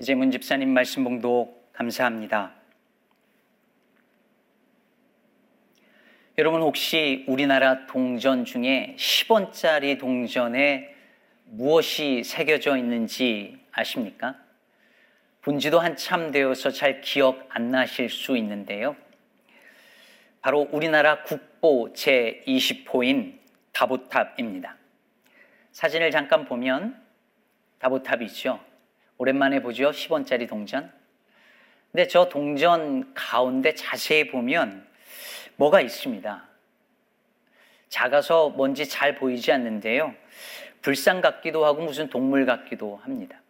이재문 집사님 말씀 봉독 감사합니다. 여러분 혹시 우리나라 동전 중에 10원짜리 동전에 무엇이 새겨져 있는지 아십니까? 본지도 한참 되어서 잘 기억 안 나실 수 있는데요. 바로 우리나라 국보 제20호인 다보탑입니다. 사진을 잠깐 보면 다보탑이죠. 오랜만에 보죠. 10원짜리 동전. 근데 저 동전 가운데 자세히 보면 뭐가 있습니다. 작아서 뭔지 잘 보이지 않는데요. 불상 같기도 하고 무슨 동물 같기도 합니다.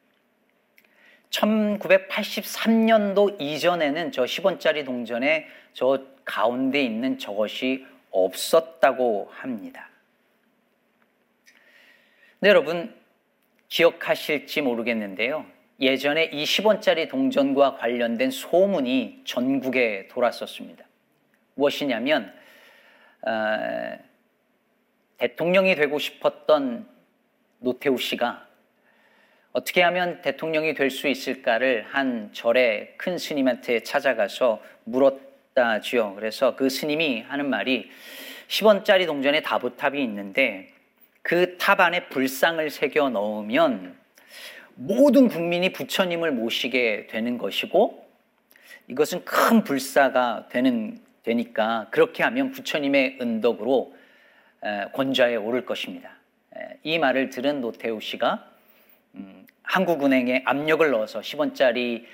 1983년도 이전에는 저 10원짜리 동전에 저 가운데 있는 저것이 없었다고 합니다. 네, 여러분 기억하실지 모르겠는데요. 예전에 이 10원짜리 동전과 관련된 소문이 전국에 돌았었습니다. 무엇이냐면 어, 대통령이 되고 싶었던 노태우 씨가 어떻게 하면 대통령이 될 수 있을까를 한 절의 큰 스님한테 찾아가서 물었다지요. 그래서 그 스님이 하는 말이 10원짜리 동전에 다보탑이 있는데 그 탑 안에 불상을 새겨 넣으면 모든 국민이 부처님을 모시게 되는 것이고 이것은 큰 불사가 되는 되니까 그렇게 하면 부처님의 은덕으로 권좌에 오를 것입니다. 이 말을 들은 노태우 씨가 음, 한국은행에 압력을 넣어서 10원짜리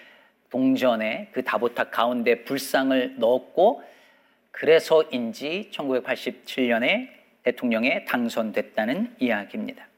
동전에 그 다보탑 가운데 불상을 넣었고 그래서인지 1987년에 대통령에 당선됐다는 이야기입니다.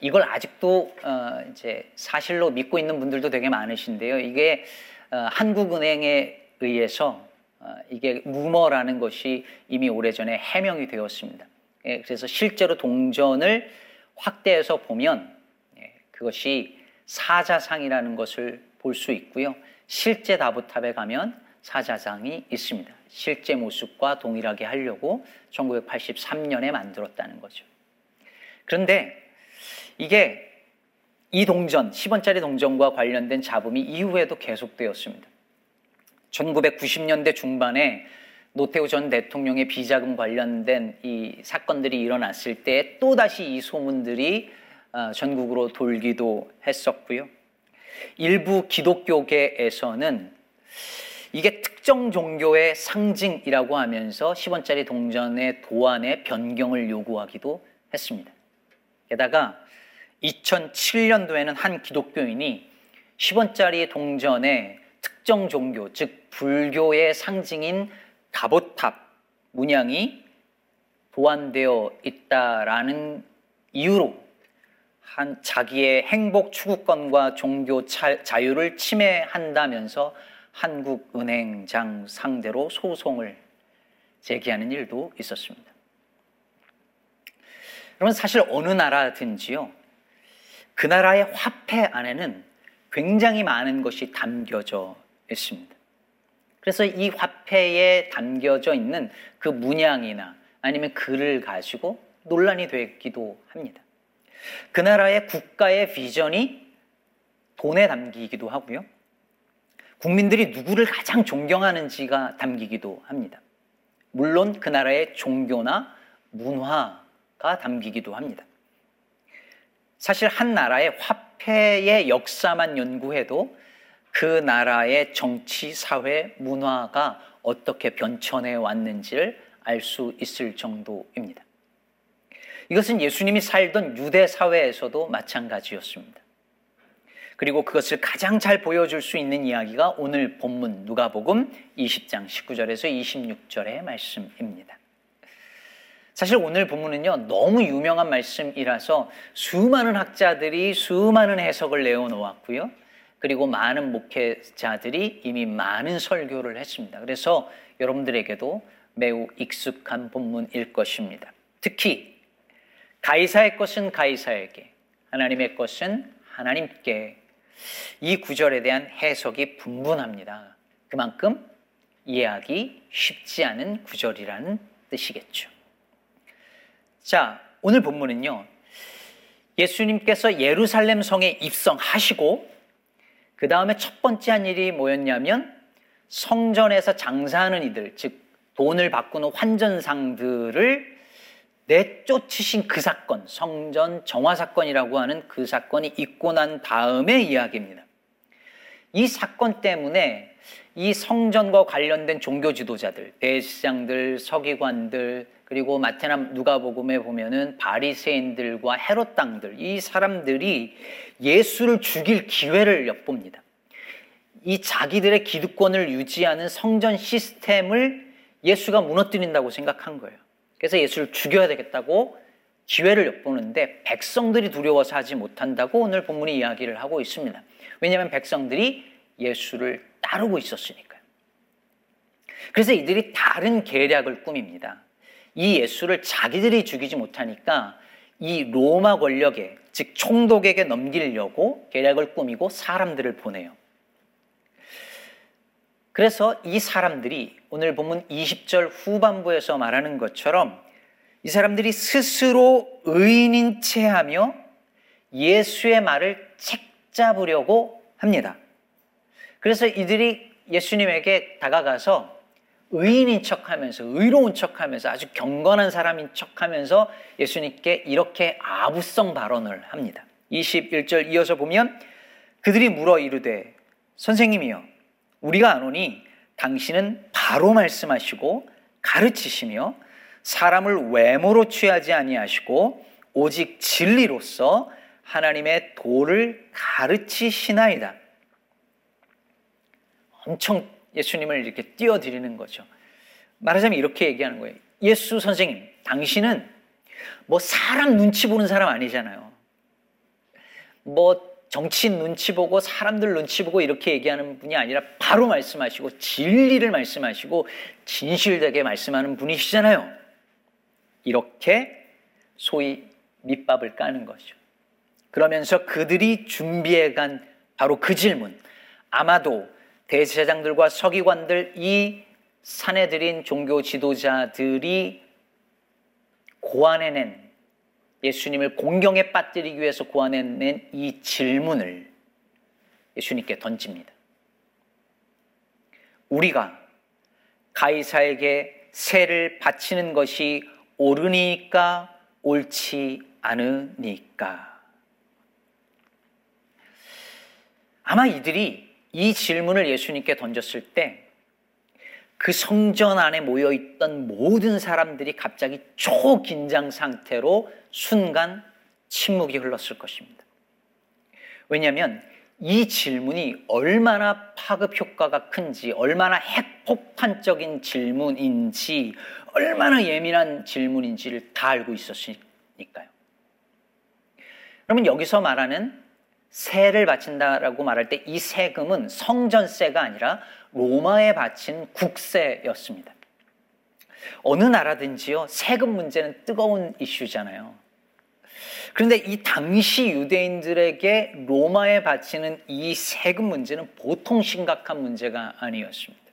이걸 아직도 어, 이제 사실로 믿고 있는 분들도 되게 많으신데요. 이게 어, 한국은행에 의해서 어, 이게 무머라는 것이 이미 오래전에 해명이 되었습니다. 예, 그래서 실제로 동전을 확대해서 보면 예, 그것이 사자상이라는 것을 볼 수 있고요. 실제 다보탑에 가면 사자상이 있습니다. 실제 모습과 동일하게 하려고 1983년에 만들었다는 거죠. 그런데 이게 이 동전, 10원짜리 동전과 관련된 잡음이 이후에도 계속되었습니다. 1990년대 중반에 노태우 전 대통령의 비자금 관련된 이 사건들이 일어났을 때 또다시 이 소문들이 어, 전국으로 돌기도 했었고요. 일부 기독교계에서는 이게 특정 종교의 상징이라고 하면서 10원짜리 동전의 도안의 변경을 요구하기도 했습니다. 게다가 2007년도에는 한 기독교인이 10원짜리 동전에 특정 종교, 즉 불교의 상징인 다보탑 문양이 보완되어 있다라는 이유로 한 자기의 행복 추구권과 종교 자유를 침해한다면서 한국은행장 상대로 소송을 제기하는 일도 있었습니다. 여러분 사실 어느 나라든지요 그 나라의 화폐 안에는 굉장히 많은 것이 담겨져 있습니다. 그래서 이 화폐에 담겨져 있는 그 문양이나 아니면 글을 가지고 논란이 되기도 합니다. 그 나라의 국가의 비전이 돈에 담기기도 하고요. 국민들이 누구를 가장 존경하는지가 담기기도 합니다. 물론 그 나라의 종교나 문화가 담기기도 합니다. 사실 한 나라의 화폐의 역사만 연구해도 그 나라의 정치, 사회, 문화가 어떻게 변천해 왔는지를 알 수 있을 정도입니다. 이것은 예수님이 살던 유대 사회에서도 마찬가지였습니다. 그리고 그것을 가장 잘 보여줄 수 있는 이야기가 오늘 본문 누가복음 20장 19절에서 26절의 말씀입니다. 사실 오늘 본문은요, 너무 유명한 말씀이라서 수많은 학자들이 수많은 해석을 내어놓았고요. 그리고 많은 목회자들이 이미 많은 설교를 했습니다. 그래서 여러분들에게도 매우 익숙한 본문일 것입니다. 특히 가이사의 것은 가이사에게, 하나님의 것은 하나님께 이 구절에 대한 해석이 분분합니다. 그만큼 이해하기 쉽지 않은 구절이라는 뜻이겠죠. 자, 오늘 본문은요. 예수님께서 예루살렘 성에 입성하시고 그 다음에 첫 번째 한 일이 뭐였냐면 성전에서 장사하는 이들, 즉 돈을 바꾸는 환전상들을 내쫓으신 그 사건, 성전 정화 사건이라고 하는 그 사건이 있고 난 다음의 이야기입니다. 이 사건 때문에 이 성전과 관련된 종교 지도자들, 대시장들, 서기관들, 그리고 마테나 누가복음에 보면은 바리새인들과 헤롯 당들 이 사람들이 예수를 죽일 기회를 엿봅니다. 이 자기들의 기득권을 유지하는 성전 시스템을 예수가 무너뜨린다고 생각한 거예요. 그래서 예수를 죽여야 되겠다고 기회를 엿보는데 백성들이 두려워서 하지 못한다고 오늘 본문이 이야기를 하고 있습니다. 왜냐하면 백성들이 예수를 따르고 있었으니까요. 그래서 이들이 다른 계략을 꾸밉니다. 이 예수를 자기들이 죽이지 못하니까 이 로마 권력에, 즉 총독에게 넘기려고 계략을 꾸미고 사람들을 보내요. 그래서 이 사람들이 오늘 보면 20절 후반부에서 말하는 것처럼 이 사람들이 스스로 의인인 채 하며 예수의 말을 책잡으려고 합니다. 그래서 이들이 예수님에게 다가가서 의인인 척 하면서, 의로운 척 하면서, 아주 경건한 사람인 척 하면서 예수님께 이렇게 아부성 발언을 합니다. 21절 이어서 보면 그들이 물어 이르되 선생님이여 우리가 아노니 당신은 바로 말씀하시고 가르치시며 사람을 외모로 취하지 아니하시고 오직 진리로서 하나님의 도를 가르치시나이다. 엄청 예수님을 이렇게 띄워드리는 거죠. 말하자면 이렇게 얘기하는 거예요. 예수 선생님, 당신은 뭐 사람 눈치 보는 사람 아니잖아요. 뭐 정치인 눈치 보고 사람들 눈치 보고 이렇게 얘기하는 분이 아니라 바로 말씀하시고 진리를 말씀하시고 진실되게 말씀하는 분이시잖아요. 이렇게 소위 밑밥을 까는 거죠. 그러면서 그들이 준비해 간 바로 그 질문. 아마도 대제사장들과 서기관들 이 산에 들인 종교 지도자들이 고안해낸 예수님을 공경에 빠뜨리기 위해서 고안해낸 이 질문을 예수님께 던집니다. 우리가 가이사에게 세를 바치는 것이 옳으니까 옳지 않으니까. 아마 이들이 이 질문을 예수님께 던졌을 때 그 성전 안에 모여 있던 모든 사람들이 갑자기 초긴장 상태로 순간 침묵이 흘렀을 것입니다. 왜냐하면 이 질문이 얼마나 파급 효과가 큰지, 얼마나 핵폭탄적인 질문인지, 얼마나 예민한 질문인지를 다 알고 있었으니까요. 그러면 여기서 말하는 세를 바친다라고 말할 때 이 세금은 성전세가 아니라 로마에 바친 국세였습니다. 어느 나라든지요, 세금 문제는 뜨거운 이슈잖아요. 그런데 이 당시 유대인들에게 로마에 바치는 이 세금 문제는 보통 심각한 문제가 아니었습니다.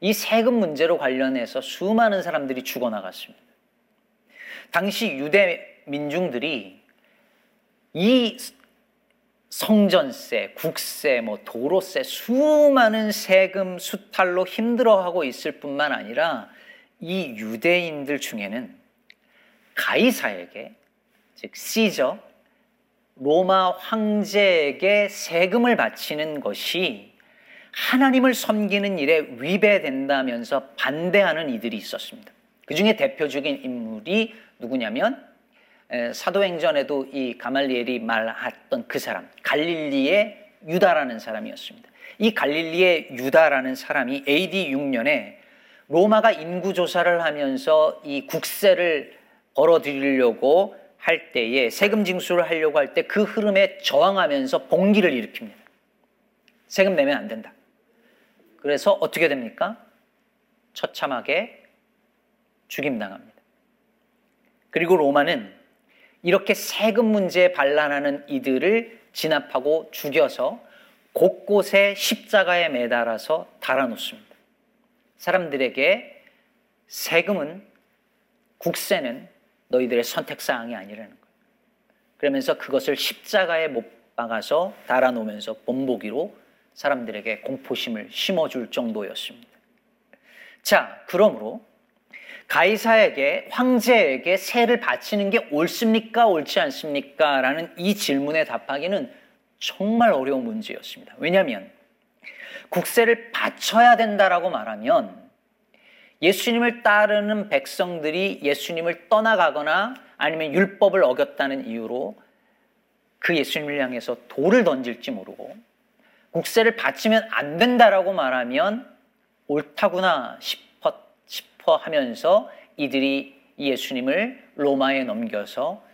이 세금 문제로 관련해서 수많은 사람들이 죽어나갔습니다. 당시 유대 민중들이 이 성전세, 국세, 뭐 도로세, 수많은 세금 수탈로 힘들어하고 있을 뿐만 아니라 이 유대인들 중에는 가이사에게 즉 시저 로마 황제에게 세금을 바치는 것이 하나님을 섬기는 일에 위배된다면서 반대하는 이들이 있었습니다. 그 중에 대표적인 인물이 누구냐면 사도행전에도 이 가말리엘이 말했던 그 사람, 갈릴리의 유다라는 사람이었습니다. 이 갈릴리의 유다라는 사람이 AD 6년에 로마가 인구 조사를 하면서 이 국세를 벌어들이려고 할 때에 세금 징수를 하려고 할 때 그 흐름에 저항하면서 봉기를 일으킵니다. 세금 내면 안 된다. 그래서 어떻게 됩니까? 처참하게 죽임당합니다. 그리고 로마는 이렇게 세금 문제에 반란하는 이들을 진압하고 죽여서 곳곳에 십자가에 매달아서 달아놓습니다. 사람들에게 세금은 국세는 너희들의 선택사항이 아니라는 거예요. 그러면서 그것을 십자가에 못 박아서 달아놓으면서 본보기로 사람들에게 공포심을 심어줄 정도였습니다. 자, 그러므로 가이사에게 황제에게 세를 바치는 게 옳습니까 옳지 않습니까? 라는 이 질문에 답하기는 정말 어려운 문제였습니다. 왜냐하면 국세를 바쳐야 된다라고 말하면 예수님을 따르는 백성들이 예수님을 떠나가거나 아니면 율법을 어겼다는 이유로 그 예수님을 향해서 돌을 던질지 모르고 국세를 바치면 안 된다라고 말하면 옳다구나 싶어, 싶어 하면서 이들이 예수님을 로마에 넘겨서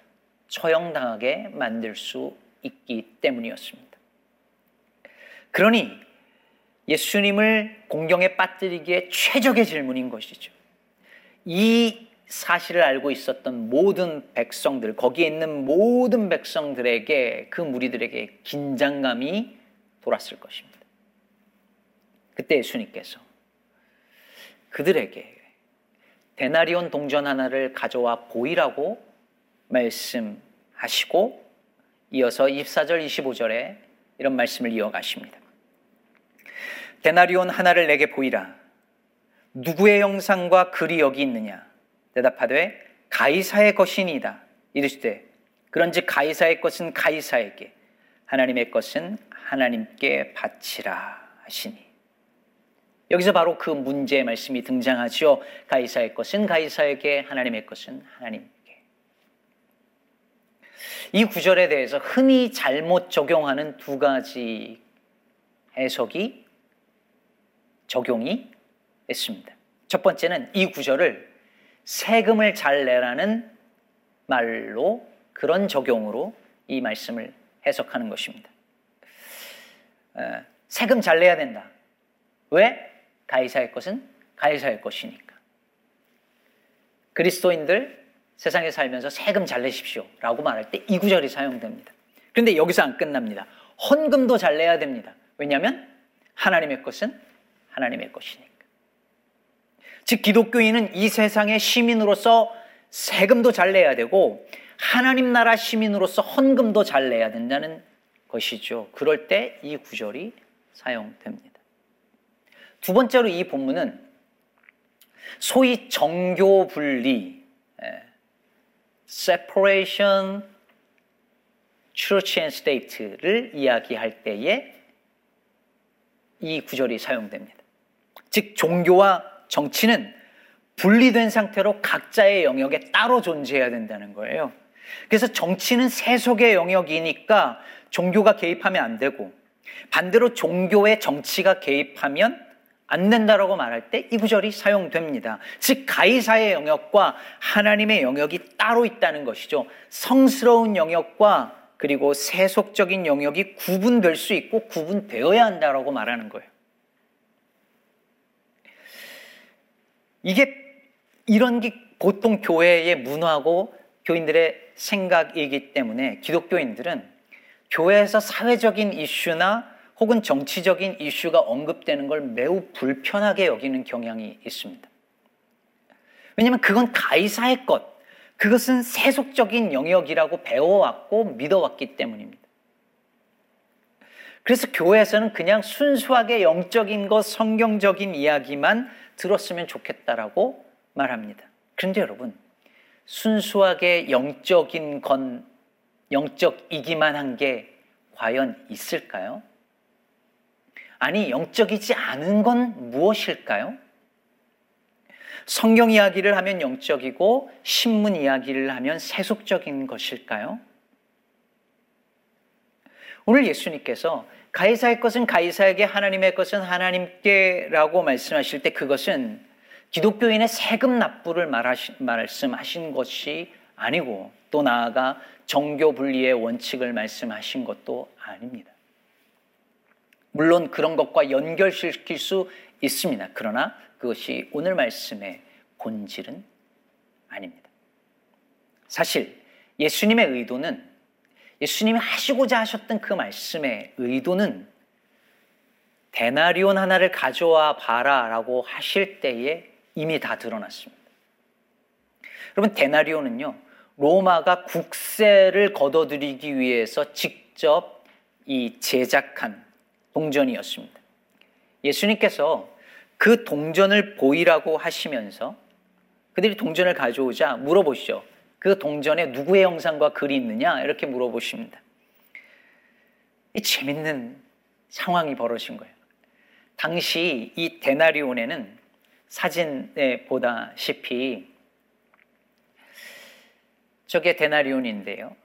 처형당하게 만들 수 있기 때문이었습니다. 그러니 예수님을 공경에 빠뜨리기에 최적의 질문인 것이죠. 이 사실을 알고 있었던 모든 백성들, 거기에 있는 모든 백성들에게 그 무리들에게 긴장감이 돌았을 것입니다. 그때 예수님께서 그들에게 데나리온 동전 하나를 가져와 보이라고 말씀하시고 이어서 24절 25절에 이런 말씀을 이어가십니다. 데나리온 하나를 내게 보이라. 누구의 형상과 글이 여기 있느냐? 대답하되 가이사의 것이니이다. 이르시되 그런즉 가이사의 것은 가이사에게 하나님의 것은 하나님께 바치라 하시니 여기서 바로 그 문제의 말씀이 등장하지요. 가이사의 것은 가이사에게 하나님의 것은 하나님께 이 구절에 대해서 흔히 잘못 적용하는 두 가지 해석이 적용이 됐습니다. 첫 번째는 이 구절을 세금을 잘 내라는 말로 그런 적용으로 이 말씀을 해석하는 것입니다. 세금 잘 내야 된다. 왜? 가이사의 것은 가이사의 것이니까. 그리스도인들 세상에 살면서 세금 잘 내십시오. 라고 말할 때 이 구절이 사용됩니다. 그런데 여기서 안 끝납니다. 헌금도 잘 내야 됩니다. 왜냐하면 하나님의 것은 하나님의 것이니까. 즉, 기독교인은 이 세상의 시민으로서 세금도 잘 내야 되고, 하나님 나라 시민으로서 헌금도 잘 내야 된다는 것이죠. 그럴 때 이 구절이 사용됩니다. 두 번째로 이 본문은 소위 정교 분리, separation church and state를 이야기할 때에 이 구절이 사용됩니다. 즉 종교와 정치는 분리된 상태로 각자의 영역에 따로 존재해야 된다는 거예요. 그래서 정치는 세속의 영역이니까 종교가 개입하면 안 되고 반대로 종교에 정치가 개입하면 안 된다라고 말할 때 이 구절이 사용됩니다. 즉 가이사의 영역과 하나님의 영역이 따로 있다는 것이죠. 성스러운 영역과 그리고 세속적인 영역이 구분될 수 있고 구분되어야 한다라고 말하는 거예요. 이게 이런 게 보통 교회의 문화고 교인들의 생각이기 때문에 기독교인들은 교회에서 사회적인 이슈나 혹은 정치적인 이슈가 언급되는 걸 매우 불편하게 여기는 경향이 있습니다. 왜냐하면 그건 가이사의 것, 그것은 세속적인 영역이라고 배워왔고 믿어왔기 때문입니다. 그래서 교회에서는 그냥 순수하게 영적인 것, 성경적인 이야기만 들었으면 좋겠다라고 말합니다. 그런데 여러분, 순수하게 영적인 건, 영적이기만 한 게 과연 있을까요? 아니, 영적이지 않은 건 무엇일까요? 성경 이야기를 하면 영적이고 신문 이야기를 하면 세속적인 것일까요? 오늘 예수님께서 가이사의 것은 가이사에게 하나님의 것은 하나님께라고 말씀하실 때 그것은 기독교인의 세금 납부를 말하시, 말씀하신 것이 아니고 또 나아가 정교 분리의 원칙을 말씀하신 것도 아닙니다. 물론 그런 것과 연결시킬 수 있습니다. 그러나 그것이 오늘 말씀의 본질은 아닙니다. 사실 예수님의 의도는 예수님이 하시고자 하셨던 그 말씀의 의도는 데나리온 하나를 가져와 봐라라고 하실 때에 이미 다 드러났습니다. 여러분 데나리온은요 로마가 국세를 걷어들이기 위해서 직접 이 제작한 동전이었습니다. 예수님께서 그 동전을 보이라고 하시면서 그들이 동전을 가져오자 물어보시죠. 그 동전에 누구의 형상과 글이 있느냐? 이렇게 물어보십니다. 이 재밌는 상황이 벌어진 거예요. 당시 이 데나리온에는 사진에 보다시피 저게 데나리온인데요.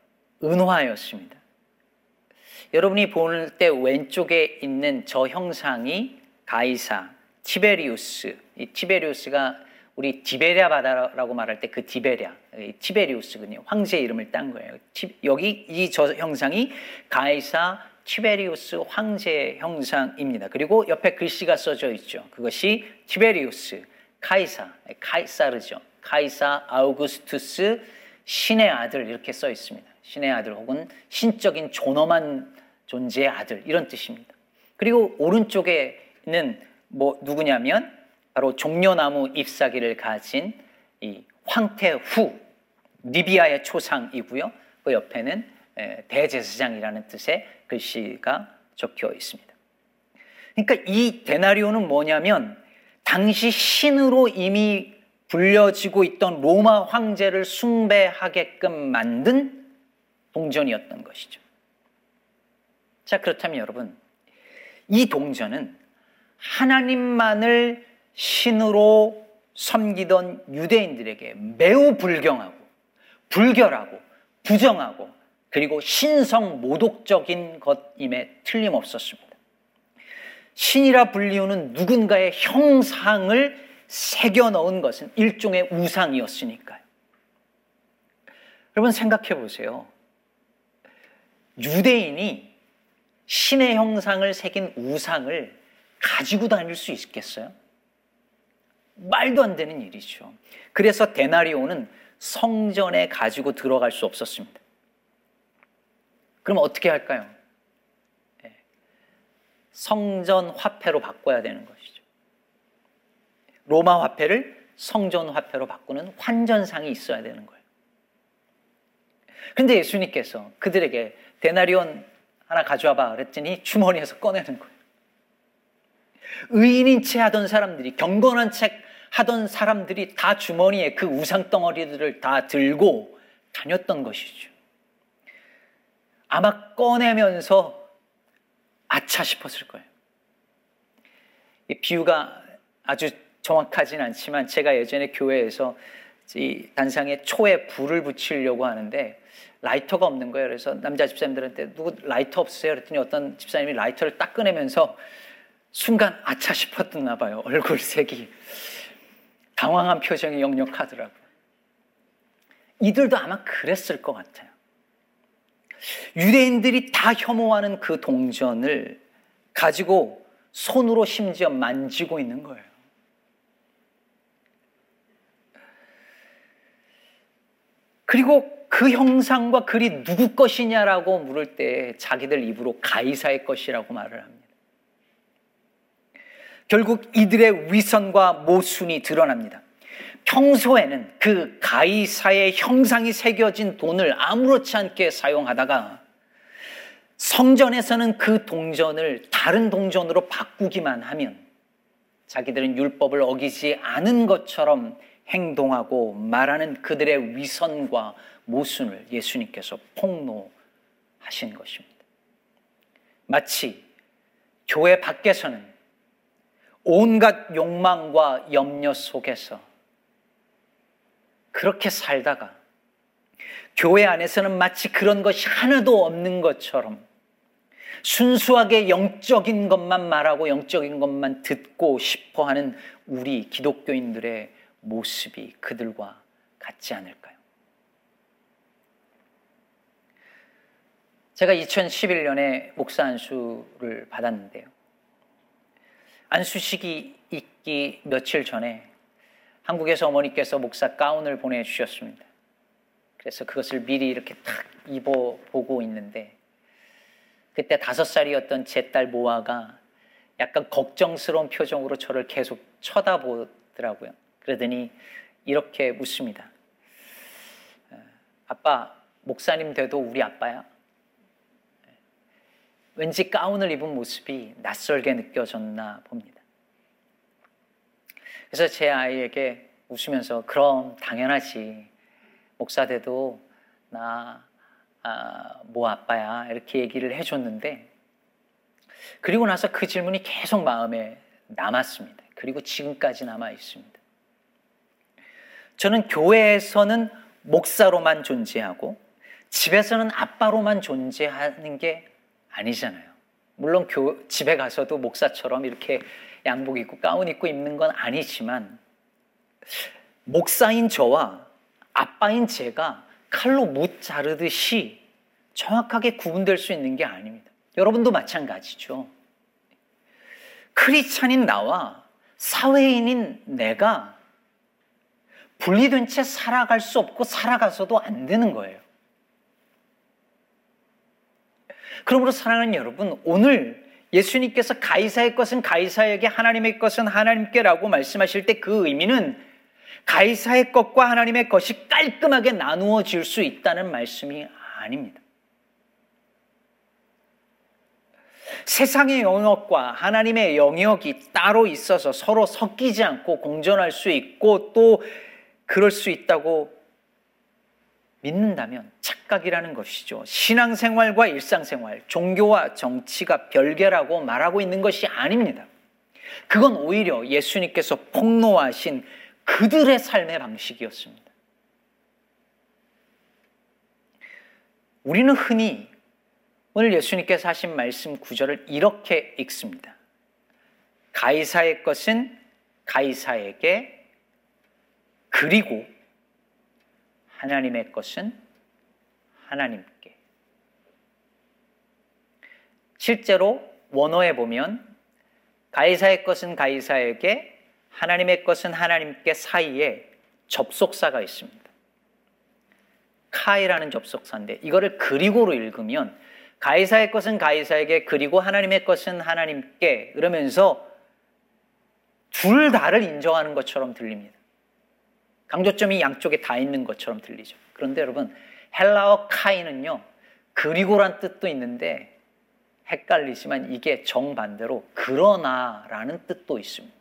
은화였습니다. 여러분이 볼 때 왼쪽에 있는 저 형상이 가이사, 티베리우스. 이 티베리우스가 우리 디베리아 바다라고 말할 때 그 디베리아, 티베리우스군요. 황제 이름을 딴 거예요. 여기 이 저 형상이 가이사 티베리우스 황제 형상입니다. 그리고 옆에 글씨가 써져 있죠. 그것이 티베리우스, 카이사, 카이사르죠. 카이사 아우구스투스 신의 아들 이렇게 써 있습니다. 신의 아들 혹은 신적인 존엄한 존재의 아들 이런 뜻입니다. 그리고 오른쪽에는 뭐 누구냐면 바로 종려나무 잎사귀를 가진 이 황태후 리비아의 초상이고요. 그 옆에는 대제사장이라는 뜻의 글씨가 적혀 있습니다. 그러니까 이 데나리오는 뭐냐면 당시 신으로 이미 불려지고 있던 로마 황제를 숭배하게끔 만든 동전이었던 것이죠. 자, 그렇다면 여러분, 이 동전은 하나님만을 신으로 섬기던 유대인들에게 매우 불경하고 불결하고 부정하고 그리고 신성 모독적인 것임에 틀림없었습니다. 신이라 불리우는 누군가의 형상을 새겨 넣은 것은 일종의 우상이었으니까요. 여러분 생각해 보세요. 유대인이 신의 형상을 새긴 우상을 가지고 다닐 수 있겠어요? 말도 안 되는 일이죠. 그래서 데나리오는 성전에 가지고 들어갈 수 없었습니다. 그럼 어떻게 할까요? 예. 성전 화폐로 바꿔야 되는 것이죠. 로마 화폐를 성전 화폐로 바꾸는 환전상이 있어야 되는 거예요. 근데 예수님께서 그들에게 데나리온 하나 가져와 봐 그랬더니 주머니에서 꺼내는 거예요. 의인인 채 하던 사람들이 경건한 책 하던 사람들이 다 주머니에 그 우상 덩어리들을 다 들고 다녔던 것이죠. 아마 꺼내면서 아차 싶었을 거예요. 이 비유가 아주 정확하진 않지만 제가 예전에 교회에서 이 단상에 초에 불을 붙이려고 하는데 라이터가 없는 거예요. 그래서 남자 집사님들한테 누구 라이터 없으세요? 그랬더니 어떤 집사님이 라이터를 딱 꺼내면서 순간 아차 싶었나 봐요. 얼굴 색이. 당황한 표정이 역력하더라고요. 이들도 아마 그랬을 것 같아요. 유대인들이 다 혐오하는 그 동전을 가지고 손으로 심지어 만지고 있는 거예요. 그리고 그 형상과 글이 누구 것이냐라고 물을 때 자기들 입으로 가이사의 것이라고 말을 합니다. 결국 이들의 위선과 모순이 드러납니다. 평소에는 그 가이사의 형상이 새겨진 돈을 아무렇지 않게 사용하다가 성전에서는 그 동전을 다른 동전으로 바꾸기만 하면 자기들은 율법을 어기지 않은 것처럼 행동하고 말하는 그들의 위선과 모순을 예수님께서 폭로하신 것입니다. 마치 교회 밖에서는 온갖 욕망과 염려 속에서 그렇게 살다가 교회 안에서는 마치 그런 것이 하나도 없는 것처럼 순수하게 영적인 것만 말하고 영적인 것만 듣고 싶어 하는 우리 기독교인들의 모습이 그들과 같지 않을까요? 제가 2011년에 목사 안수를 받았는데요. 안수식이 있기 며칠 전에 한국에서 어머니께서 목사 가운을 보내주셨습니다. 그래서 그것을 미리 이렇게 탁 입어보고 있는데 그때 다섯 살이었던 제 딸 모아가 약간 걱정스러운 표정으로 저를 계속 쳐다보더라고요. 그러더니 이렇게 묻습니다. 아빠, 목사님 돼도 우리 아빠야? 왠지 가운을 입은 모습이 낯설게 느껴졌나 봅니다. 그래서 제 아이에게 웃으면서 그럼 당연하지. 목사 돼도 나, 아, 뭐 아빠야. 이렇게 얘기를 해줬는데 그리고 나서 그 질문이 계속 마음에 남았습니다. 그리고 지금까지 남아 있습니다. 저는 교회에서는 목사로만 존재하고 집에서는 아빠로만 존재하는 게 아니잖아요. 물론 교, 집에 가서도 목사처럼 이렇게 양복 입고 가운 입고 입는 건 아니지만 목사인 저와 아빠인 제가 칼로 못 자르듯이 정확하게 구분될 수 있는 게 아닙니다. 여러분도 마찬가지죠. 크리스찬인 나와 사회인인 내가 분리된 채 살아갈 수 없고 살아가서도 안 되는 거예요. 그러므로 사랑하는 여러분, 오늘 예수님께서 가이사의 것은 가이사에게 하나님의 것은 하나님께라고 말씀하실 때 그 의미는 가이사의 것과 하나님의 것이 깔끔하게 나누어질 수 있다는 말씀이 아닙니다. 세상의 영역과 하나님의 영역이 따로 있어서 서로 섞이지 않고 공존할 수 있고 또 그럴 수 있다고 믿는다면 착각이라는 것이죠. 신앙생활과 일상생활, 종교와 정치가 별개라고 말하고 있는 것이 아닙니다. 그건 오히려 예수님께서 폭로하신 그들의 삶의 방식이었습니다. 우리는 흔히 오늘 예수님께서 하신 말씀 구절을 이렇게 읽습니다. 가이사의 것은 가이사에게 그리고 하나님의 것은 하나님께. 실제로 원어에 보면 가이사의 것은 가이사에게 하나님의 것은 하나님께 사이에 접속사가 있습니다. 카이라는 접속사인데 이거를 그리고로 읽으면 가이사의 것은 가이사에게 그리고 하나님의 것은 하나님께 그러면서 둘 다를 인정하는 것처럼 들립니다. 강조점이 양쪽에 다 있는 것처럼 들리죠. 그런데 여러분, 헬라어 카이는요, 그리고란 뜻도 있는데 헷갈리지만 이게 정반대로 그러나라는 뜻도 있습니다.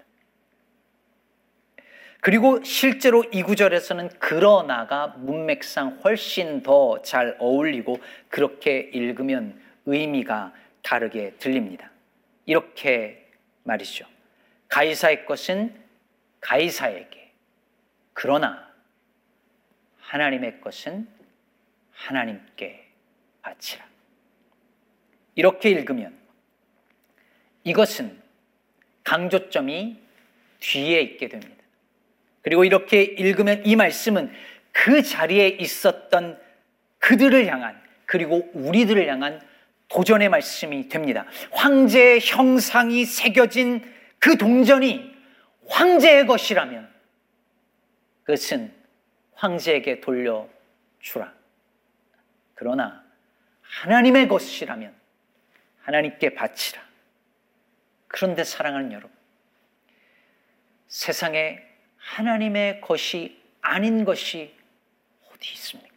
그리고 실제로 이 구절에서는 그러나가 문맥상 훨씬 더 잘 어울리고 그렇게 읽으면 의미가 다르게 들립니다. 이렇게 말이죠. 가이사의 것은 가이사에게 그러나 하나님의 것은 하나님께 바치라. 이렇게 읽으면 이것은 강조점이 뒤에 있게 됩니다. 그리고 이렇게 읽으면 이 말씀은 그 자리에 있었던 그들을 향한 그리고 우리들을 향한 도전의 말씀이 됩니다. 황제의 형상이 새겨진 그 동전이 황제의 것이라면 그것은 황제에게 돌려주라. 그러나 하나님의 것이라면 하나님께 바치라. 그런데 사랑하는 여러분, 세상에 하나님의 것이 아닌 것이 어디 있습니까?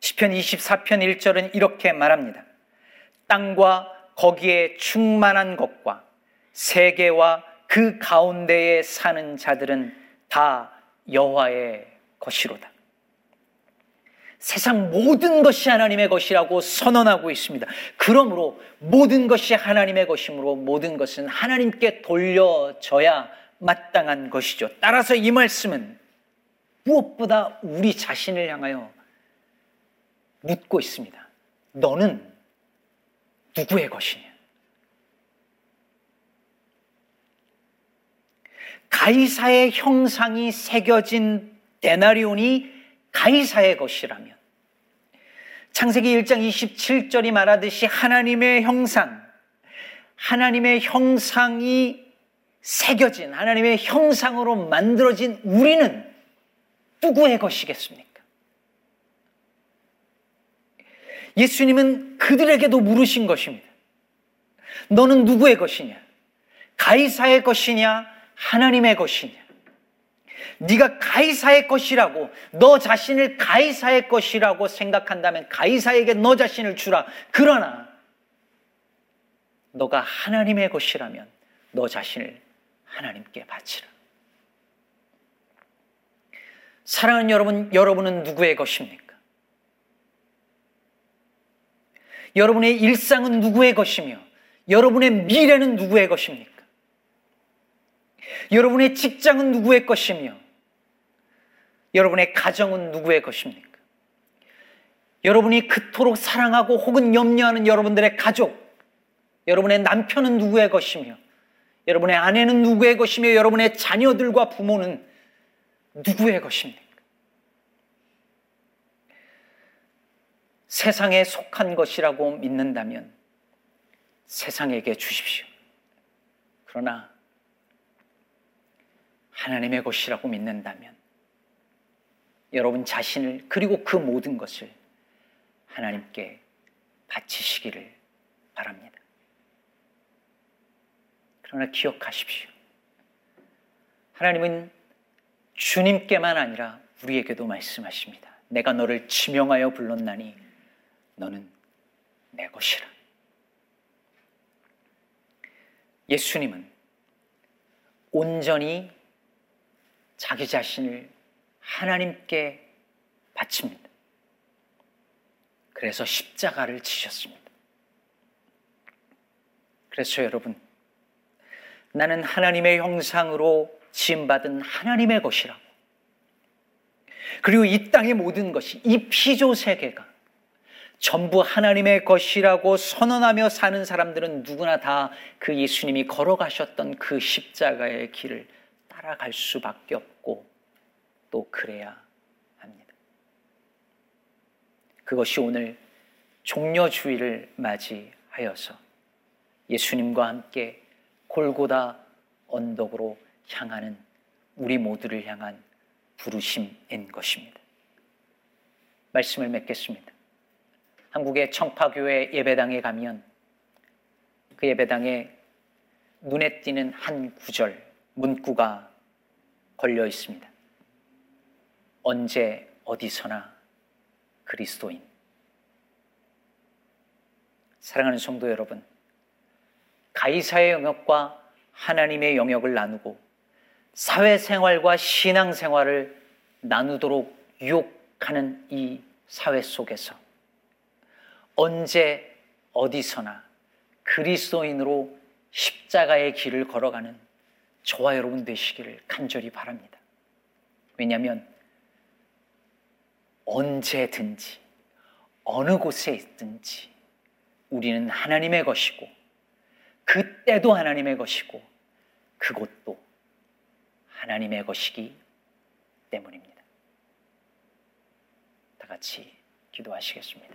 10편 24편 1절은 이렇게 말합니다. 땅과 거기에 충만한 것과 세계와 그 가운데에 사는 자들은 다 여호와의 것이로다. 세상 모든 것이 하나님의 것이라고 선언하고 있습니다. 그러므로 모든 것이 하나님의 것이므로 모든 것은 하나님께 돌려져야 마땅한 것이죠. 따라서 이 말씀은 무엇보다 우리 자신을 향하여 묻고 있습니다. 너는 누구의 것이냐? 가이사의 형상이 새겨진 데나리온이 가이사의 것이라면 창세기 1장 27절이 말하듯이 하나님의 형상, 하나님의 형상이 새겨진 하나님의 형상으로 만들어진 우리는 누구의 것이겠습니까? 예수님은 그들에게도 물으신 것입니다. 너는 누구의 것이냐? 가이사의 것이냐? 하나님의 것이냐? 네가 가이사의 것이라고 너 자신을 가이사의 것이라고 생각한다면 가이사에게 너 자신을 주라. 그러나 너가 하나님의 것이라면 너 자신을 하나님께 바치라. 사랑하는 여러분, 여러분은 누구의 것입니까? 여러분의 일상은 누구의 것이며 여러분의 미래는 누구의 것입니까? 여러분의 직장은 누구의 것이며 여러분의 가정은 누구의 것입니까? 여러분이 그토록 사랑하고 혹은 염려하는 여러분들의 가족, 여러분의 남편은 누구의 것이며 여러분의 아내는 누구의 것이며 여러분의 자녀들과 부모는 누구의 것입니까? 세상에 속한 것이라고 믿는다면 세상에게 주십시오. 그러나 하나님의 것이라고 믿는다면 여러분 자신을 그리고 그 모든 것을 하나님께 바치시기를 바랍니다. 그러나 기억하십시오. 하나님은 주님께만 아니라 우리에게도 말씀하십니다. 내가 너를 지명하여 불렀나니 너는 내 것이라. 예수님은 온전히 자기 자신을 하나님께 바칩니다. 그래서 십자가를 지셨습니다. 그래서 여러분, 나는 하나님의 형상으로 지음받은 하나님의 것이라고. 그리고 이 땅의 모든 것이, 이 피조 세계가 전부 하나님의 것이라고 선언하며 사는 사람들은 누구나 다 그 예수님이 걸어가셨던 그 십자가의 길을 따라갈 수밖에 없고 또 그래야 합니다. 그것이 오늘 종려주의를 맞이하여서 예수님과 함께 골고다 언덕으로 향하는 우리 모두를 향한 부르심인 것입니다. 말씀을 맺겠습니다. 한국의 청파교회 예배당에 가면 그 예배당에 눈에 띄는 한 구절, 문구가 걸려 있습니다. 언제 어디서나 그리스도인. 사랑하는 성도 여러분, 가이사의 영역과 하나님의 영역을 나누고 사회생활과 신앙생활을 나누도록 유혹하는 이 사회 속에서 언제 어디서나 그리스도인으로 십자가의 길을 걸어가는 저와 여러분 되시기를 간절히 바랍니다. 왜냐하면 언제든지 어느 곳에 있든지 우리는 하나님의 것이고 그때도 하나님의 것이고 그곳도 하나님의 것이기 때문입니다. 다 같이 기도하시겠습니다.